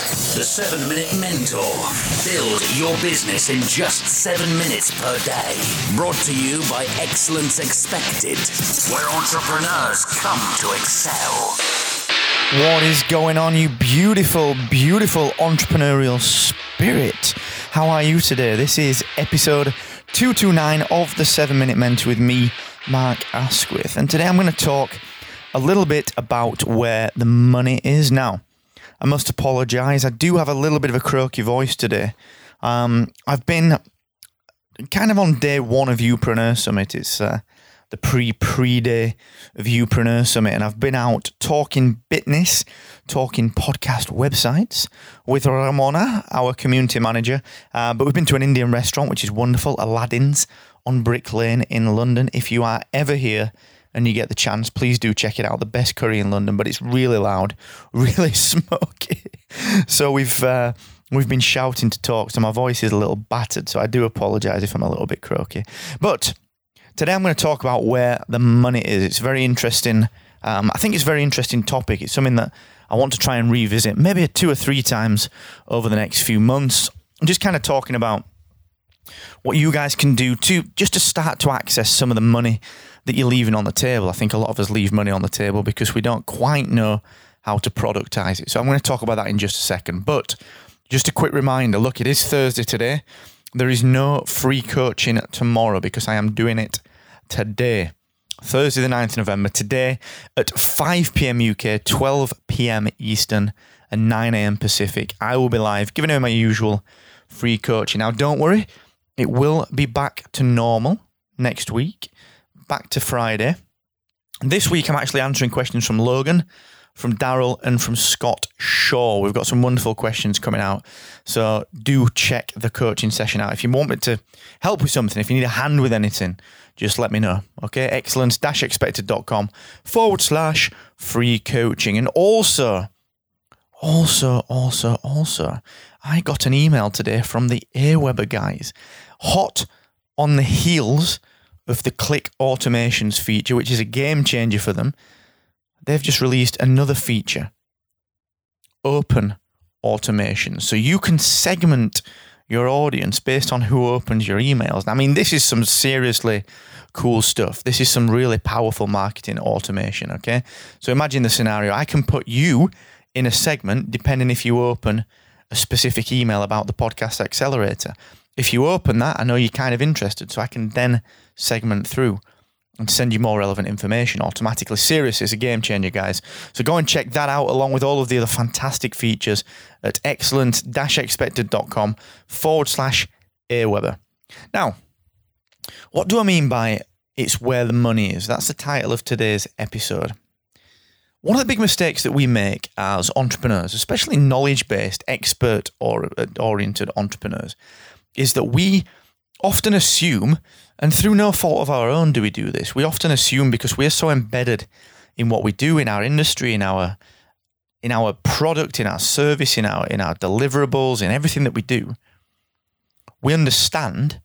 The 7 Minute Mentor. Build your business in just 7 minutes per day. Brought to you by Excellence Expected, where entrepreneurs come to excel. What is going on, you beautiful, beautiful entrepreneurial spirit? How are you today? This is episode 229 of the 7 Minute Mentor with me, Mark Asquith. And today I'm going to talk a little bit about where the money is now. I must apologise. I do have a little bit of a croaky voice today. Um, I've been kind of on day one of Youpreneur Summit. It's uh, the pre pre day of Youpreneur Summit, and I've been out talking business, talking podcast websites with Ramona, our community manager. Uh, but we've been to an Indian restaurant, which is wonderful, Aladdin's on Brick Lane in London. If you are ever here, and you get the chance, please do check it out. The best curry in London, but it's really loud, really smoky. so we've uh, we've been shouting to talk, so my voice is a little battered. So I do apologise if I'm a little bit croaky. But today I'm going to talk about where the money is. It's very interesting. Um, I think it's a very interesting topic. It's something that I want to try and revisit, maybe two or three times over the next few months. I'm just kind of talking about what you guys can do to just to start to access some of the money that you're leaving on the table. I think a lot of us leave money on the table because we don't quite know how to productize it. So I'm going to talk about that in just a second. But just a quick reminder look, it is Thursday today. There is no free coaching tomorrow because I am doing it today. Thursday, the 9th of November, today at 5 p.m. UK, 12 p.m. Eastern, and 9 a.m. Pacific. I will be live giving away my usual free coaching. Now, don't worry, it will be back to normal next week back to Friday. This week, I'm actually answering questions from Logan, from Daryl, and from Scott Shaw. We've got some wonderful questions coming out. So do check the coaching session out. If you want me to help with something, if you need a hand with anything, just let me know. Okay, excellence expected.com forward slash free coaching. And also, also, also, also, I got an email today from the Aweber guys, hot on the heels of the click automations feature, which is a game changer for them, they've just released another feature open automation. So you can segment your audience based on who opens your emails. I mean, this is some seriously cool stuff. This is some really powerful marketing automation, okay? So imagine the scenario I can put you in a segment depending if you open a specific email about the podcast accelerator. If you open that, I know you're kind of interested, so I can then segment through and send you more relevant information automatically. Serious is a game changer, guys. So go and check that out along with all of the other fantastic features at excellence-expected.com forward slash Aweber. Now, what do I mean by it's where the money is? That's the title of today's episode. One of the big mistakes that we make as entrepreneurs, especially knowledge based, expert or uh, oriented entrepreneurs, is that we often assume, and through no fault of our own do we do this, we often assume because we're so embedded in what we do in our industry, in our in our product, in our service, in our in our deliverables, in everything that we do, we understand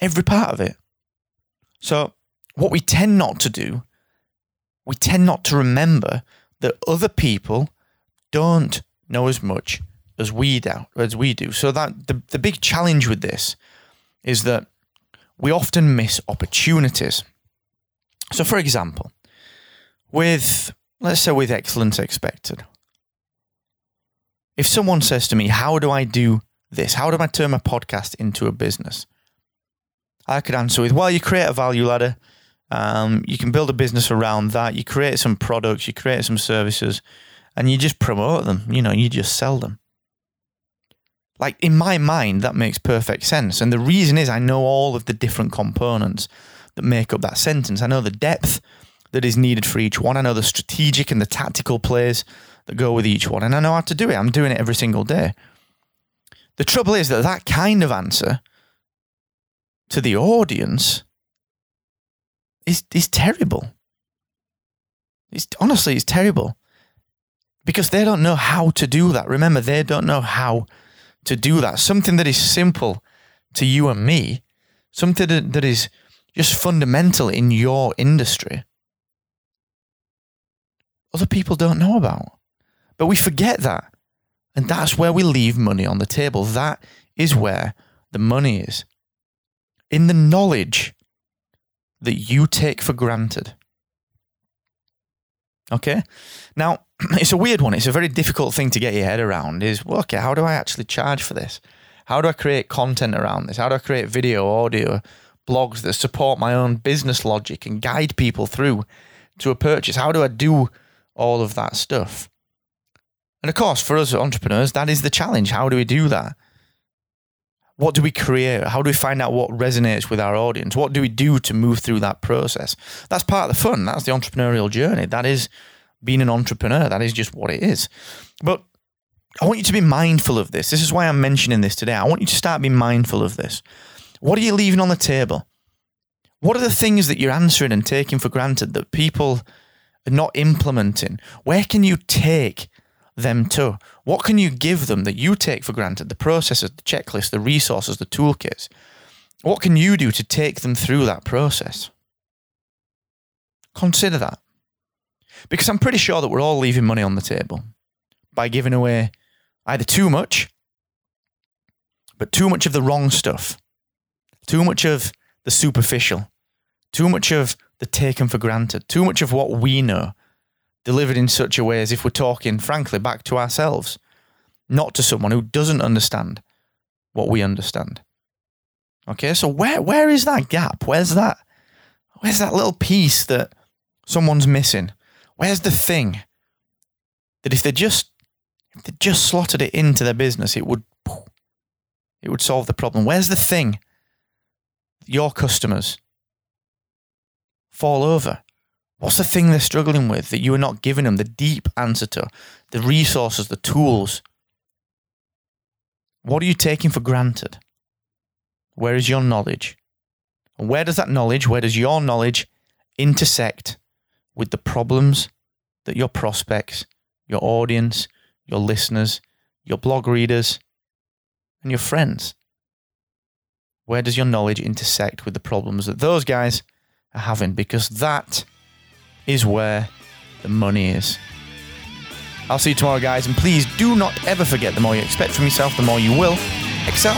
every part of it. So what we tend not to do, we tend not to remember that other people don't know as much as we do. As we do. So that the, the big challenge with this is that we often miss opportunities. So, for example, with let's say with excellence expected, if someone says to me, "How do I do this? How do I turn my podcast into a business?" I could answer with, "Well, you create a value ladder." Um, you can build a business around that. You create some products, you create some services, and you just promote them. You know, you just sell them. Like in my mind, that makes perfect sense. And the reason is I know all of the different components that make up that sentence. I know the depth that is needed for each one. I know the strategic and the tactical plays that go with each one. And I know how to do it. I'm doing it every single day. The trouble is that that kind of answer to the audience is, is terrible. It's honestly, it's terrible because they don't know how to do that. Remember, they don't know how to do that. Something that is simple to you and me, something that, that is just fundamental in your industry, other people don't know about. But we forget that. And that's where we leave money on the table. That is where the money is. In the knowledge that you take for granted. Okay? Now, it's a weird one. It's a very difficult thing to get your head around is, well, okay, how do I actually charge for this? How do I create content around this? How do I create video, audio, blogs that support my own business logic and guide people through to a purchase? How do I do all of that stuff? And of course, for us entrepreneurs, that is the challenge. How do we do that? What do we create? How do we find out what resonates with our audience? What do we do to move through that process? That's part of the fun. That's the entrepreneurial journey. That is being an entrepreneur. That is just what it is. But I want you to be mindful of this. This is why I'm mentioning this today. I want you to start being mindful of this. What are you leaving on the table? What are the things that you're answering and taking for granted that people are not implementing? Where can you take them to? What can you give them that you take for granted? The processes, the checklists, the resources, the toolkits. What can you do to take them through that process? Consider that. Because I'm pretty sure that we're all leaving money on the table by giving away either too much, but too much of the wrong stuff, too much of the superficial, too much of the taken for granted, too much of what we know, delivered in such a way as if we're talking, frankly, back to ourselves, not to someone who doesn't understand what we understand. Okay, so where where is that gap? Where's that where's that little piece that someone's missing? Where's the thing that if they just if they just slotted it into their business, it would it would solve the problem. Where's the thing your customers fall over? What's the thing they're struggling with that you are not giving them the deep answer to, the resources, the tools? What are you taking for granted? Where is your knowledge? And where does that knowledge, where does your knowledge intersect with the problems that your prospects, your audience, your listeners, your blog readers, and your friends, where does your knowledge intersect with the problems that those guys are having? Because that is where the money is. I'll see you tomorrow, guys, and please do not ever forget the more you expect from yourself, the more you will excel.